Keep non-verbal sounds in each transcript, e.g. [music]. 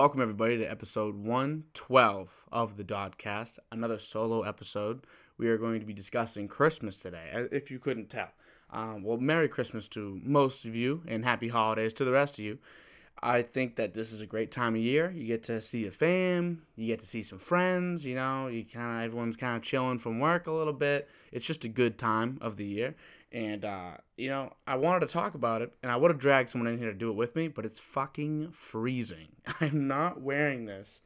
Welcome, everybody, to episode 112 of the Dodcast, another solo episode. We are going to be discussing Christmas today, uh, if you couldn't tell. Um, well, Merry Christmas to most of you, and Happy Holidays to the rest of you. I think that this is a great time of year. You get to see the fam, you get to see some friends, you know, you kind of everyone's kind of chilling from work a little bit. It's just a good time of the year. And uh, you know, I wanted to talk about it and I would have dragged someone in here to do it with me, but it's fucking freezing. [laughs] I'm not wearing this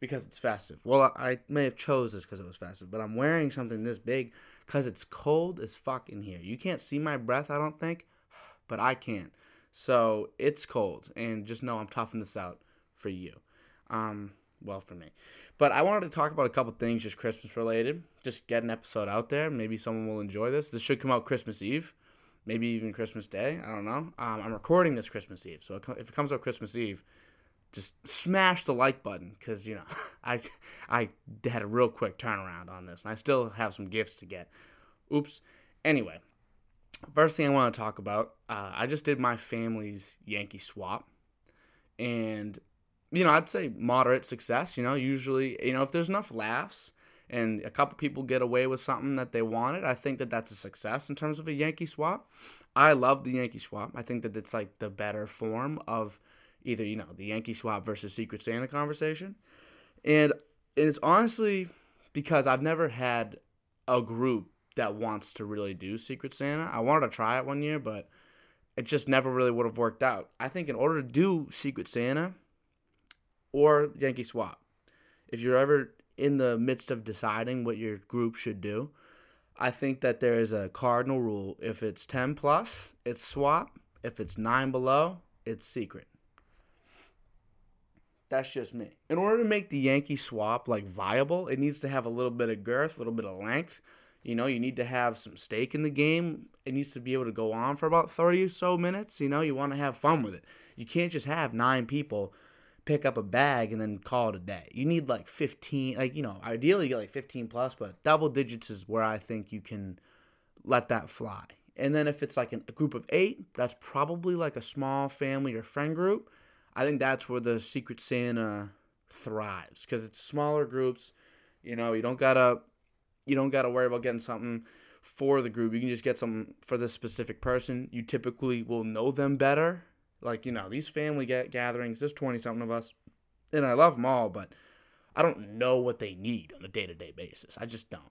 because it's festive. Well, I may have chose this because it was festive, but I'm wearing something this big because it's cold as fuck in here. You can't see my breath, I don't think, [sighs] but I can. So it's cold, and just know I'm toughing this out for you. Um, well, for me. But I wanted to talk about a couple things just Christmas related. Just get an episode out there. Maybe someone will enjoy this. This should come out Christmas Eve, maybe even Christmas Day. I don't know. Um, I'm recording this Christmas Eve, so if it comes out Christmas Eve, just smash the like button because you know [laughs] I I had a real quick turnaround on this, and I still have some gifts to get. Oops. Anyway, first thing I want to talk about, uh, I just did my family's Yankee swap, and you know I'd say moderate success. You know, usually you know if there's enough laughs and a couple people get away with something that they wanted, I think that that's a success in terms of a Yankee swap. I love the Yankee swap. I think that it's like the better form of either you know the Yankee swap versus Secret Santa conversation, and and it's honestly because I've never had a group that wants to really do Secret Santa. I wanted to try it one year, but it just never really would have worked out. I think in order to do Secret Santa or Yankee Swap, if you're ever in the midst of deciding what your group should do, I think that there is a cardinal rule. If it's 10 plus, it's swap. If it's 9 below, it's secret. That's just me. In order to make the Yankee swap like viable, it needs to have a little bit of girth, a little bit of length. You know, you need to have some stake in the game. It needs to be able to go on for about 30 or so minutes. You know, you want to have fun with it. You can't just have nine people pick up a bag and then call it a day. You need like 15, like, you know, ideally you get like 15 plus, but double digits is where I think you can let that fly. And then if it's like an, a group of eight, that's probably like a small family or friend group. I think that's where the Secret Santa thrives because it's smaller groups. You know, you don't gotta you don't gotta worry about getting something for the group. You can just get something for this specific person. You typically will know them better. Like you know, these family get gatherings. There's twenty something of us, and I love them all, but I don't know what they need on a day to day basis. I just don't.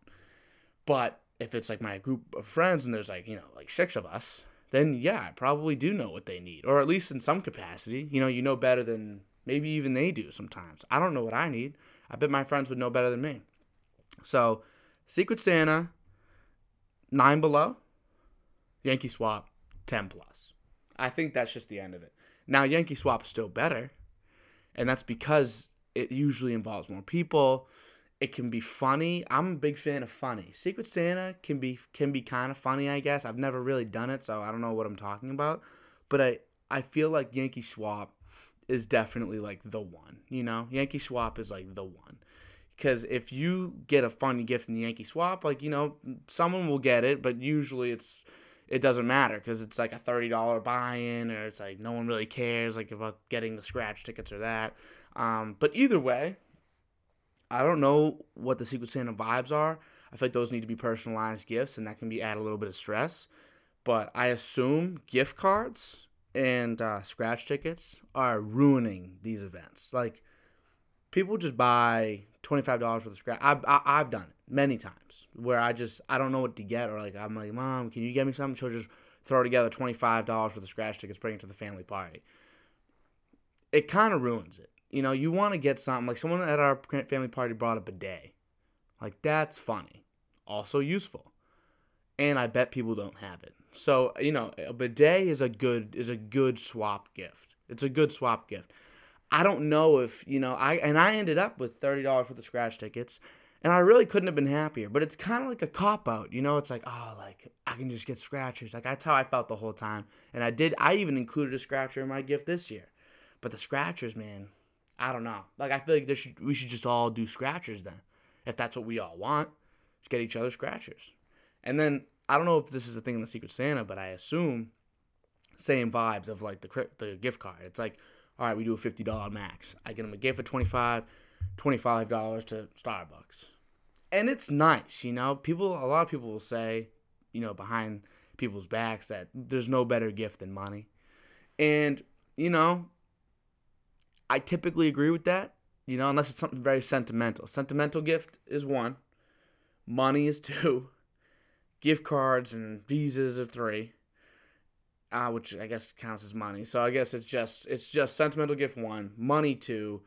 But if it's like my group of friends and there's like you know like six of us, then yeah, I probably do know what they need, or at least in some capacity. You know, you know better than maybe even they do sometimes. I don't know what I need. I bet my friends would know better than me. So, Secret Santa, nine below, Yankee Swap, 10 plus. I think that's just the end of it. Now, Yankee Swap is still better, and that's because it usually involves more people it can be funny. I'm a big fan of funny. Secret Santa can be can be kind of funny, I guess. I've never really done it, so I don't know what I'm talking about. But I I feel like Yankee Swap is definitely like the one. You know, Yankee Swap is like the one. Because if you get a funny gift in the Yankee Swap, like you know, someone will get it, but usually it's it doesn't matter because it's like a thirty dollar buy-in, or it's like no one really cares like about getting the scratch tickets or that. Um, but either way, I don't know what the Secret Santa vibes are. I feel like those need to be personalized gifts, and that can be add a little bit of stress. But I assume gift cards and uh, scratch tickets are ruining these events. Like people just buy twenty five dollars worth of scratch. I've I, I've done it many times where I just I don't know what to get, or like I'm like, mom, can you get me something? She'll just throw together twenty five dollars worth of scratch tickets, bring it to the family party. It kind of ruins it you know, you want to get something like someone at our family party brought up a bidet. Like that's funny, also useful, and I bet people don't have it. So you know, a bidet is a good is a good swap gift. It's a good swap gift. I don't know if you know I and I ended up with thirty dollars worth of scratch tickets, and I really couldn't have been happier. But it's kind of like a cop out, you know. It's like oh, like I can just get scratchers. Like that's how I felt the whole time, and I did. I even included a scratcher in my gift this year. But the scratchers, man, I don't know. Like I feel like should we should just all do scratchers then, if that's what we all want. Just get each other scratchers, and then I don't know if this is a thing in the Secret Santa, but I assume same vibes of like the the gift card. It's like, all right, we do a fifty dollar max. I get them a gift for 25 $25 to Starbucks. And it's nice, you know. People a lot of people will say, you know, behind people's backs that there's no better gift than money. And, you know, I typically agree with that, you know, unless it's something very sentimental. Sentimental gift is one, money is [laughs] two, gift cards and visas are three. Uh, which I guess counts as money. So I guess it's just it's just sentimental gift one, money two,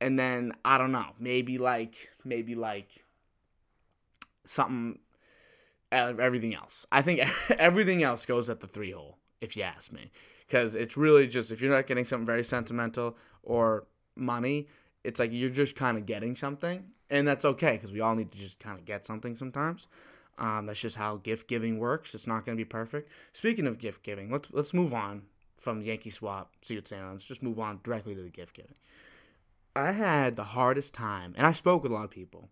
and then I don't know, maybe like maybe like something everything else. I think [laughs] everything else goes at the three hole if you ask me because it's really just if you're not getting something very sentimental or money, it's like you're just kind of getting something and that's okay because we all need to just kind of get something sometimes. Um, that's just how gift giving works. It's not going to be perfect. Speaking of gift giving, let's let's move on from Yankee Swap. See what's saying. Let's just move on directly to the gift giving. I had the hardest time, and I spoke with a lot of people,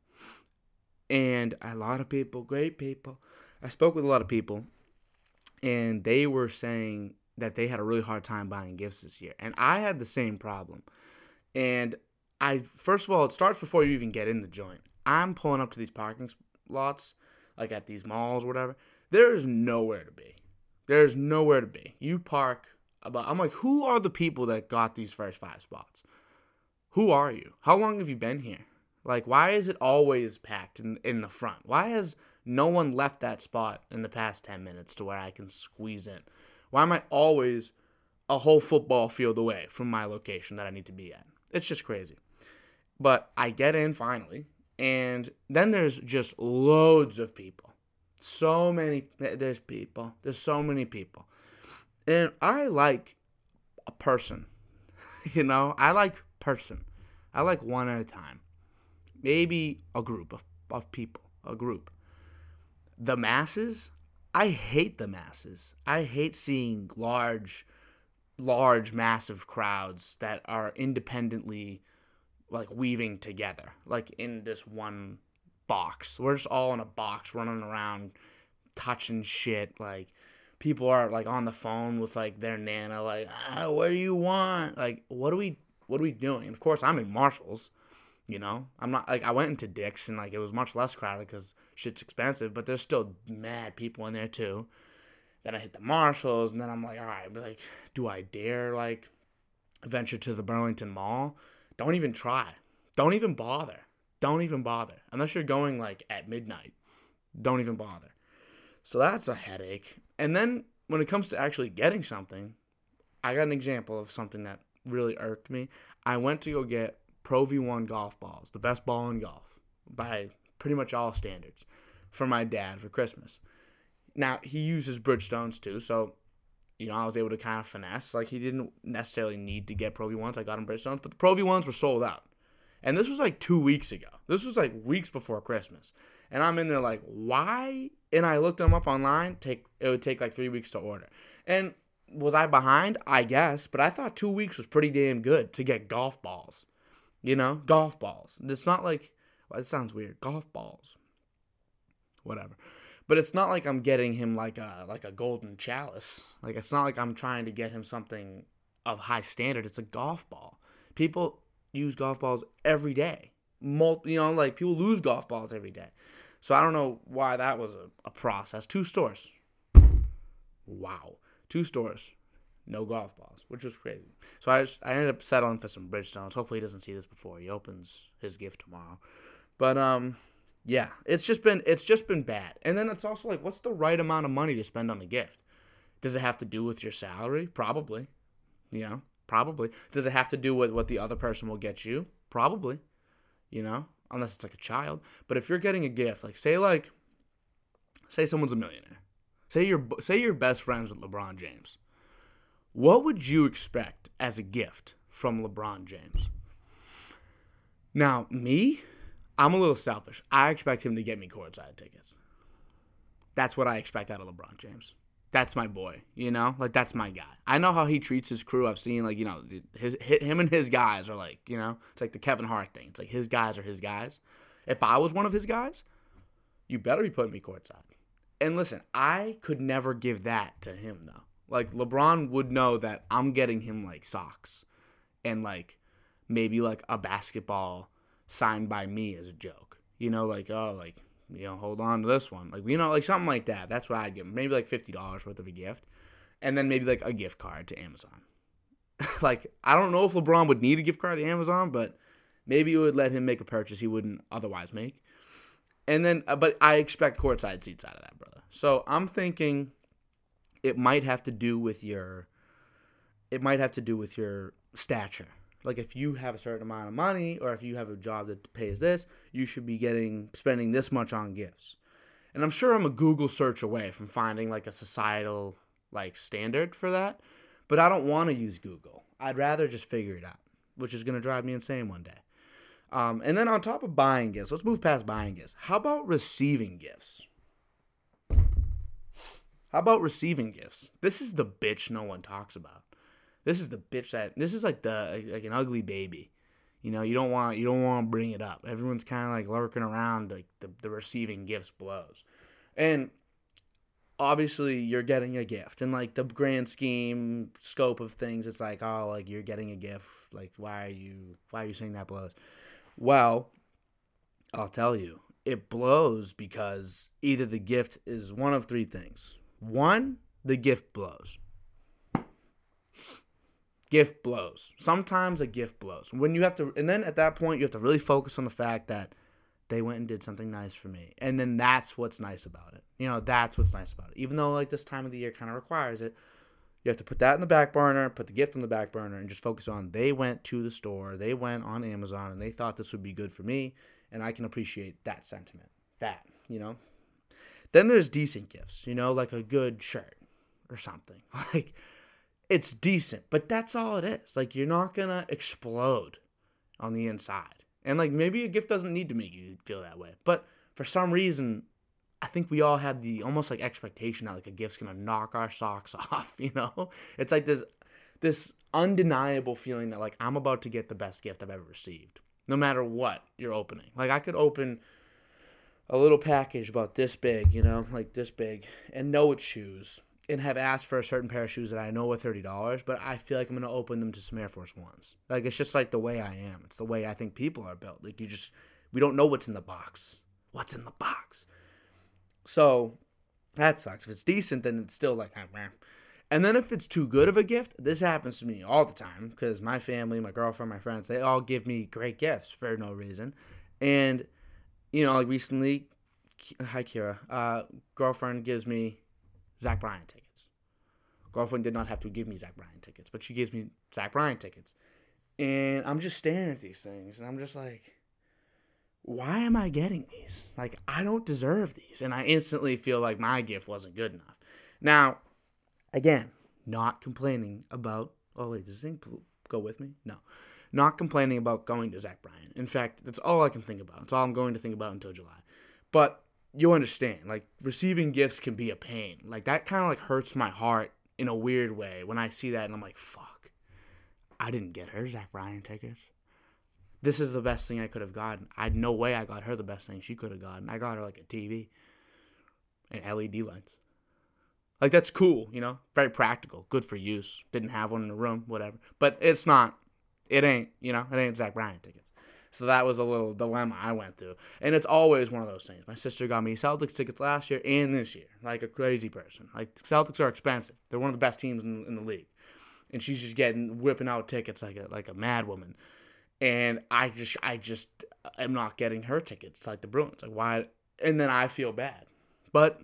and a lot of people, great people. I spoke with a lot of people, and they were saying that they had a really hard time buying gifts this year, and I had the same problem. And I first of all, it starts before you even get in the joint. I'm pulling up to these parking lots, like at these malls or whatever. There is nowhere to be. There's nowhere to be. You park about. I'm like, who are the people that got these first five spots? Who are you? How long have you been here? Like, why is it always packed in, in the front? Why has no one left that spot in the past 10 minutes to where I can squeeze in? Why am I always a whole football field away from my location that I need to be at? It's just crazy. But I get in finally, and then there's just loads of people. So many, there's people. There's so many people. And I like a person. [laughs] you know, I like person. I like one at a time. Maybe a group of, of people, a group. The masses, I hate the masses. I hate seeing large, large, massive crowds that are independently like weaving together, like in this one box. We're just all in a box running around, touching shit. Like people are like on the phone with like their nana, like, ah, what do you want? Like, what do we what are we doing? And of course, I'm in Marshalls. You know, I'm not like I went into Dick's and like it was much less crowded because shit's expensive, but there's still mad people in there too. Then I hit the Marshalls, and then I'm like, all right, like, do I dare like venture to the Burlington Mall? Don't even try. Don't even bother. Don't even bother unless you're going like at midnight. Don't even bother. So that's a headache. And then when it comes to actually getting something, I got an example of something that really irked me. I went to go get Pro V1 golf balls, the best ball in golf by pretty much all standards, for my dad for Christmas. Now he uses Bridgestones too, so you know I was able to kind of finesse. Like he didn't necessarily need to get Pro V1s. I got him Bridgestones, but the Pro V1s were sold out. And this was like two weeks ago. This was like weeks before Christmas. And I'm in there like, why? And I looked them up online. Take it would take like three weeks to order. And was I behind? I guess, but I thought two weeks was pretty damn good to get golf balls. You know, golf balls. It's not like well, it sounds weird. Golf balls, whatever. But it's not like I'm getting him like a like a golden chalice. Like it's not like I'm trying to get him something of high standard. It's a golf ball. People use golf balls every day. Mul- you know, like people lose golf balls every day. So I don't know why that was a, a process. Two stores. Wow two stores, no golf balls, which was crazy. So I just, I ended up settling for some Bridgestones. Hopefully he doesn't see this before he opens his gift tomorrow. But um, yeah, it's just been it's just been bad. And then it's also like, what's the right amount of money to spend on a gift? Does it have to do with your salary? Probably. You know, probably. Does it have to do with what the other person will get you? Probably. You know, unless it's like a child. But if you're getting a gift, like say like say someone's a millionaire Say you're say you're best friends with LeBron James. What would you expect as a gift from LeBron James? Now, me, I'm a little selfish. I expect him to get me courtside tickets. That's what I expect out of LeBron James. That's my boy, you know? Like that's my guy. I know how he treats his crew. I've seen like, you know, his him and his guys are like, you know, it's like the Kevin Hart thing. It's like his guys are his guys. If I was one of his guys, you better be putting me courtside. And listen, I could never give that to him though. Like LeBron would know that I'm getting him like socks and like maybe like a basketball signed by me as a joke. You know, like oh like you know, hold on to this one. Like you know, like something like that. That's what I'd give him. Maybe like fifty dollars worth of a gift. And then maybe like a gift card to Amazon. [laughs] like I don't know if LeBron would need a gift card to Amazon, but maybe it would let him make a purchase he wouldn't otherwise make. And then, uh, but I expect courtside seats out of that, brother. So I'm thinking it might have to do with your, it might have to do with your stature. Like if you have a certain amount of money, or if you have a job that pays this, you should be getting spending this much on gifts. And I'm sure I'm a Google search away from finding like a societal like standard for that, but I don't want to use Google. I'd rather just figure it out, which is going to drive me insane one day. Um, and then on top of buying gifts, let's move past buying gifts. How about receiving gifts? How about receiving gifts? This is the bitch no one talks about. This is the bitch that this is like the like an ugly baby. You know, you don't want you don't want to bring it up. Everyone's kind of like lurking around like the the receiving gifts blows. And obviously you're getting a gift and like the grand scheme scope of things it's like oh like you're getting a gift like why are you why are you saying that blows well, I'll tell you, it blows because either the gift is one of three things. One, the gift blows. Gift blows. Sometimes a gift blows. When you have to, and then at that point, you have to really focus on the fact that they went and did something nice for me. And then that's what's nice about it. You know, that's what's nice about it. Even though, like, this time of the year kind of requires it, you have to put that in the back burner, put the gift in the back burner, and just focus on they went to the store, they went on Amazon, and they thought this would be good for me, and I can appreciate that sentiment. That, you know? Then there's decent gifts, you know, like a good shirt or something. [laughs] Like, it's decent, but that's all it is. Like, you're not gonna explode on the inside. And, like, maybe a gift doesn't need to make you feel that way, but for some reason, I think we all have the almost like expectation that like a gift's gonna knock our socks [laughs] off, you know? It's like this this undeniable feeling that like I'm about to get the best gift I've ever received. No matter what you're opening. Like I could open a little package about this big, you know, like this big, and know it's shoes and have asked for a certain pair of shoes that I know are thirty dollars, but I feel like I'm gonna open them to some Air Force Ones. Like it's just like the way I am. It's the way I think people are built. Like you just we don't know what's in the box. What's in the box? So that sucks. If it's decent, then it's still like, ah, and then if it's too good of a gift, this happens to me all the time because my family, my girlfriend, my friends, they all give me great gifts for no reason. And, you know, like recently, hi Kira, uh, girlfriend gives me Zach Bryan tickets. Girlfriend did not have to give me Zach Bryan tickets, but she gives me Zach Bryan tickets. And I'm just staring at these things and I'm just like, why am I getting these? Like, I don't deserve these. And I instantly feel like my gift wasn't good enough. Now, again, not complaining about, oh, wait, does this thing go with me? No. Not complaining about going to Zach Bryan. In fact, that's all I can think about. It's all I'm going to think about until July. But you understand, like, receiving gifts can be a pain. Like, that kind of like hurts my heart in a weird way when I see that and I'm like, fuck, I didn't get her Zach Bryan tickets this is the best thing I could have gotten. I had no way I got her the best thing she could have gotten. I got her like a TV and LED lights. Like that's cool, you know, very practical, good for use. Didn't have one in the room, whatever. But it's not, it ain't, you know, it ain't Zach Bryan tickets. So that was a little dilemma I went through, and it's always one of those things. My sister got me Celtics tickets last year and this year, like a crazy person. Like Celtics are expensive; they're one of the best teams in, in the league, and she's just getting whipping out tickets like a like a mad woman and I just I just am not getting her tickets like the Bruins. Like why? And then I feel bad, but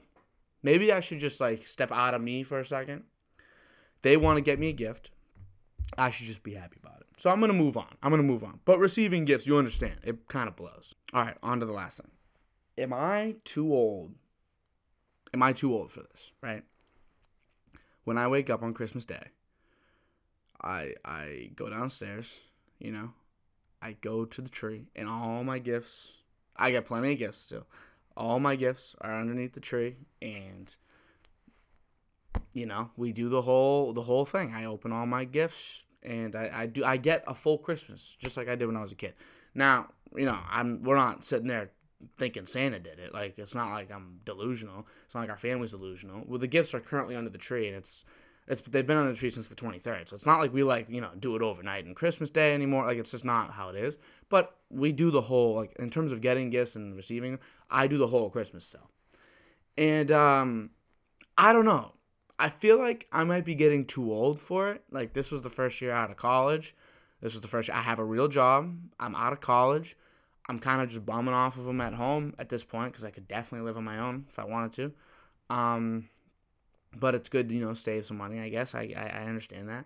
maybe I should just like step out of me for a second. They want to get me a gift. I should just be happy about it. So I'm gonna move on. I'm gonna move on. But receiving gifts, you understand, it kind of blows. All right, on to the last thing. Am I too old? Am I too old for this? Right. When I wake up on Christmas Day, I I go downstairs. You know, I go to the tree and all my gifts, I got plenty of gifts still. All my gifts are underneath the tree and you know, we do the whole the whole thing. I open all my gifts and I, I do I get a full Christmas just like I did when I was a kid. Now, you know, I'm we're not sitting there thinking Santa did it. Like it's not like I'm delusional. It's not like our family's delusional. Well, the gifts are currently under the tree and it's It's they've been under the tree since the 23rd, so it's not like we like you know do it overnight and Christmas Day anymore. Like it's just not how it is. But we do the whole like in terms of getting gifts and receiving. I do the whole Christmas still, and um, I don't know. I feel like I might be getting too old for it. Like this was the first year out of college. This was the first I have a real job. I'm out of college. I'm kind of just bumming off of them at home at this point because I could definitely live on my own if I wanted to. Um, but it's good to you know save some money. I guess I I, I understand that.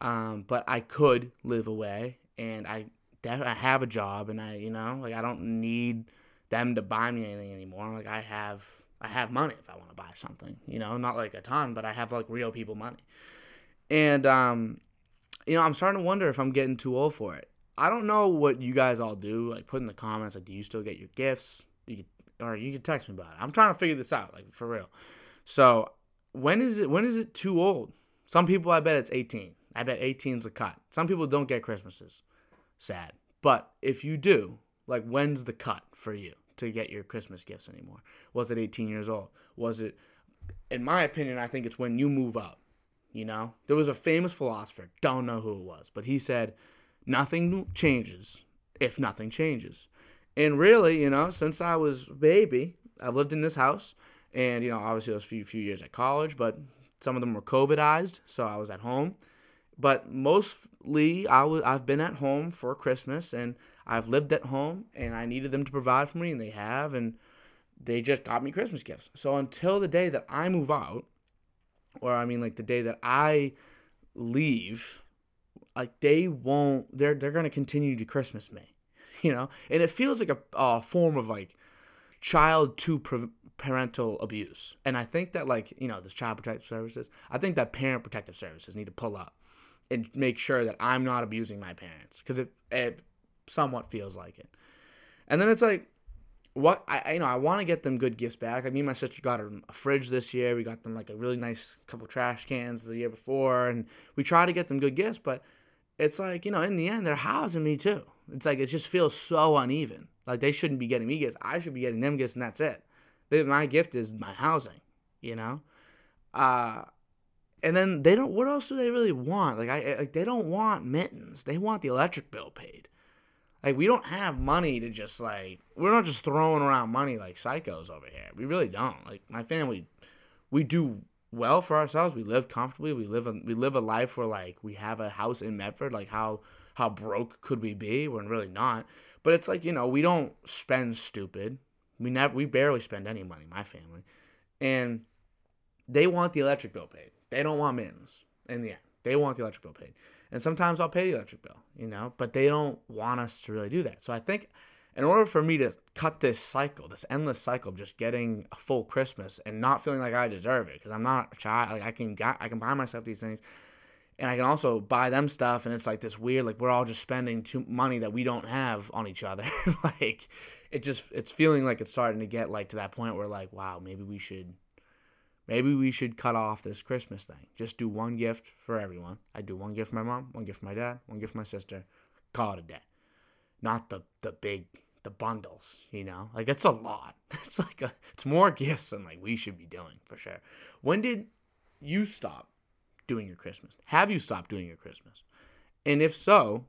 Um, but I could live away, and I def- I have a job, and I you know like I don't need them to buy me anything anymore. Like I have I have money if I want to buy something. You know, not like a ton, but I have like real people money. And um, you know, I'm starting to wonder if I'm getting too old for it. I don't know what you guys all do. Like, put in the comments. Like, do you still get your gifts? You could, or you can text me about it. I'm trying to figure this out. Like, for real. So when is it when is it too old? Some people I bet it's 18. I bet 18 is a cut. Some people don't get Christmases. Sad. But if you do, like when's the cut for you to get your Christmas gifts anymore? Was it 18 years old? Was it in my opinion, I think it's when you move up. You know? There was a famous philosopher, don't know who it was, but he said, Nothing changes if nothing changes. And really, you know, since I was a baby, I've lived in this house and, you know, obviously those few few years at college, but some of them were COVIDized, so I was at home. But mostly, I was I've been at home for Christmas, and I've lived at home, and I needed them to provide for me, and they have, and they just got me Christmas gifts. So until the day that I move out, or I mean, like the day that I leave, like they won't. They're they're gonna continue to Christmas me, [laughs] you know, and it feels like a, a form of like child to pre- parental abuse. And I think that like, you know, the child protective services, I think that parent protective services need to pull up and make sure that I'm not abusing my parents because if, it somewhat feels like it. And then it's like, what I you know I want to get them good gifts back. Like me and my sister got a fridge this year. We got them like a really nice couple trash cans the year before, and we try to get them good gifts. But it's like you know in the end they're housing me too. It's like it just feels so uneven. Like they shouldn't be getting me gifts. I should be getting them gifts, and that's it my gift is my housing, you know. Uh, and then they don't. What else do they really want? Like I like they don't want mittens. They want the electric bill paid. Like we don't have money to just like we're not just throwing around money like psychos over here. We really don't. Like my family, we do well for ourselves. We live comfortably. We live a, we live a life where like we have a house in Medford. Like how how broke could we be? We're really not. But it's like you know we don't spend stupid. We never we barely spend any money, my family. And they want the electric bill paid. They don't want mittens in the end. They want the electric bill paid. And sometimes I'll pay the electric bill, you know, but they don't want us to really do that. So I think in order for me to cut this cycle, this endless cycle of just getting a full Christmas and not feeling like I deserve it, because I'm not a child, like I can I can buy myself these things, and I can also buy them stuff, and it's like this weird, like we're all just spending too money that we don't have on each other, [laughs] like it just it's feeling like it's starting to get like to that point where like wow maybe we should maybe we should cut off this christmas thing. Just do one gift for everyone. I do one gift for my mom one gift for my dad one gift for my sister. Call it a day. Not the the big the bundles you know? Like it's a lot. [laughs] It's like a it's more gifts than like we should be doing for sure. When did you stop doing your christmas? Have you stopped doing your christmas? And if so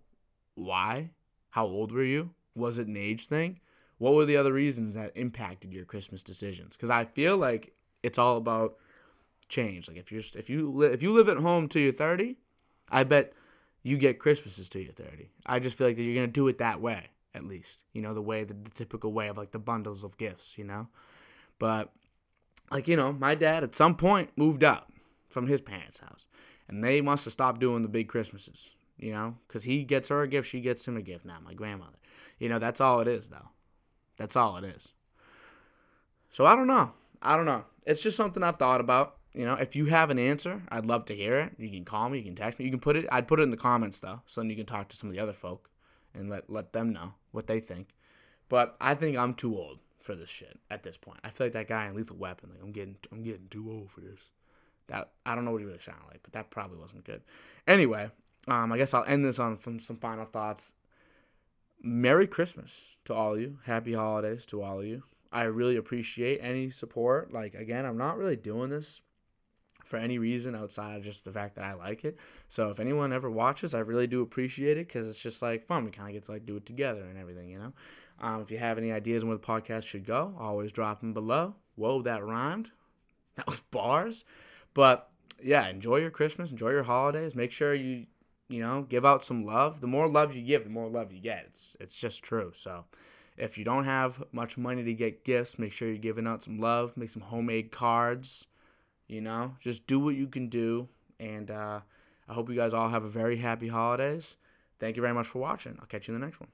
why? How old were you? Was it an age thing? What were the other reasons that impacted your Christmas decisions? Because I feel like it's all about change. Like if you're if you if you live at home till you're 30, I bet you get Christmases till you're 30. I just feel like that you're gonna do it that way at least. You know the way the, the typical way of like the bundles of gifts. You know, but like you know my dad at some point moved out from his parents' house, and they must have stopped doing the big Christmases. You know, because he gets her a gift, she gets him a gift now. My grandmother. You know that's all it is though. That's all it is. So I don't know. I don't know. It's just something I've thought about. You know, if you have an answer, I'd love to hear it. You can call me, you can text me, you can put it. I'd put it in the comments though, so then you can talk to some of the other folk and let let them know what they think. But I think I'm too old for this shit at this point. I feel like that guy in Lethal Weapon. Like I'm getting I'm getting too old for this. That I don't know what he really sounded like, but that probably wasn't good. Anyway, um, I guess I'll end this on from some final thoughts. Merry Christmas to all of you. Happy holidays to all of you. I really appreciate any support. Like again, I'm not really doing this for any reason outside of just the fact that I like it. So if anyone ever watches, I really do appreciate it because it's just like fun. We kind of get to like do it together and everything, you know. Um, if you have any ideas on where the podcast should go, always drop them below. Whoa, that rhymed. [laughs] That was bars. But yeah, enjoy your Christmas, enjoy your holidays. Make sure you you know give out some love. The more love you give, the more love you get. It's it's just true. So if you don't have much money to get gifts, make sure you're giving out some love. Make some homemade cards. You know, just do what you can do. And uh, I hope you guys all have a very happy holidays. Thank you very much for watching. I'll catch you in the next one.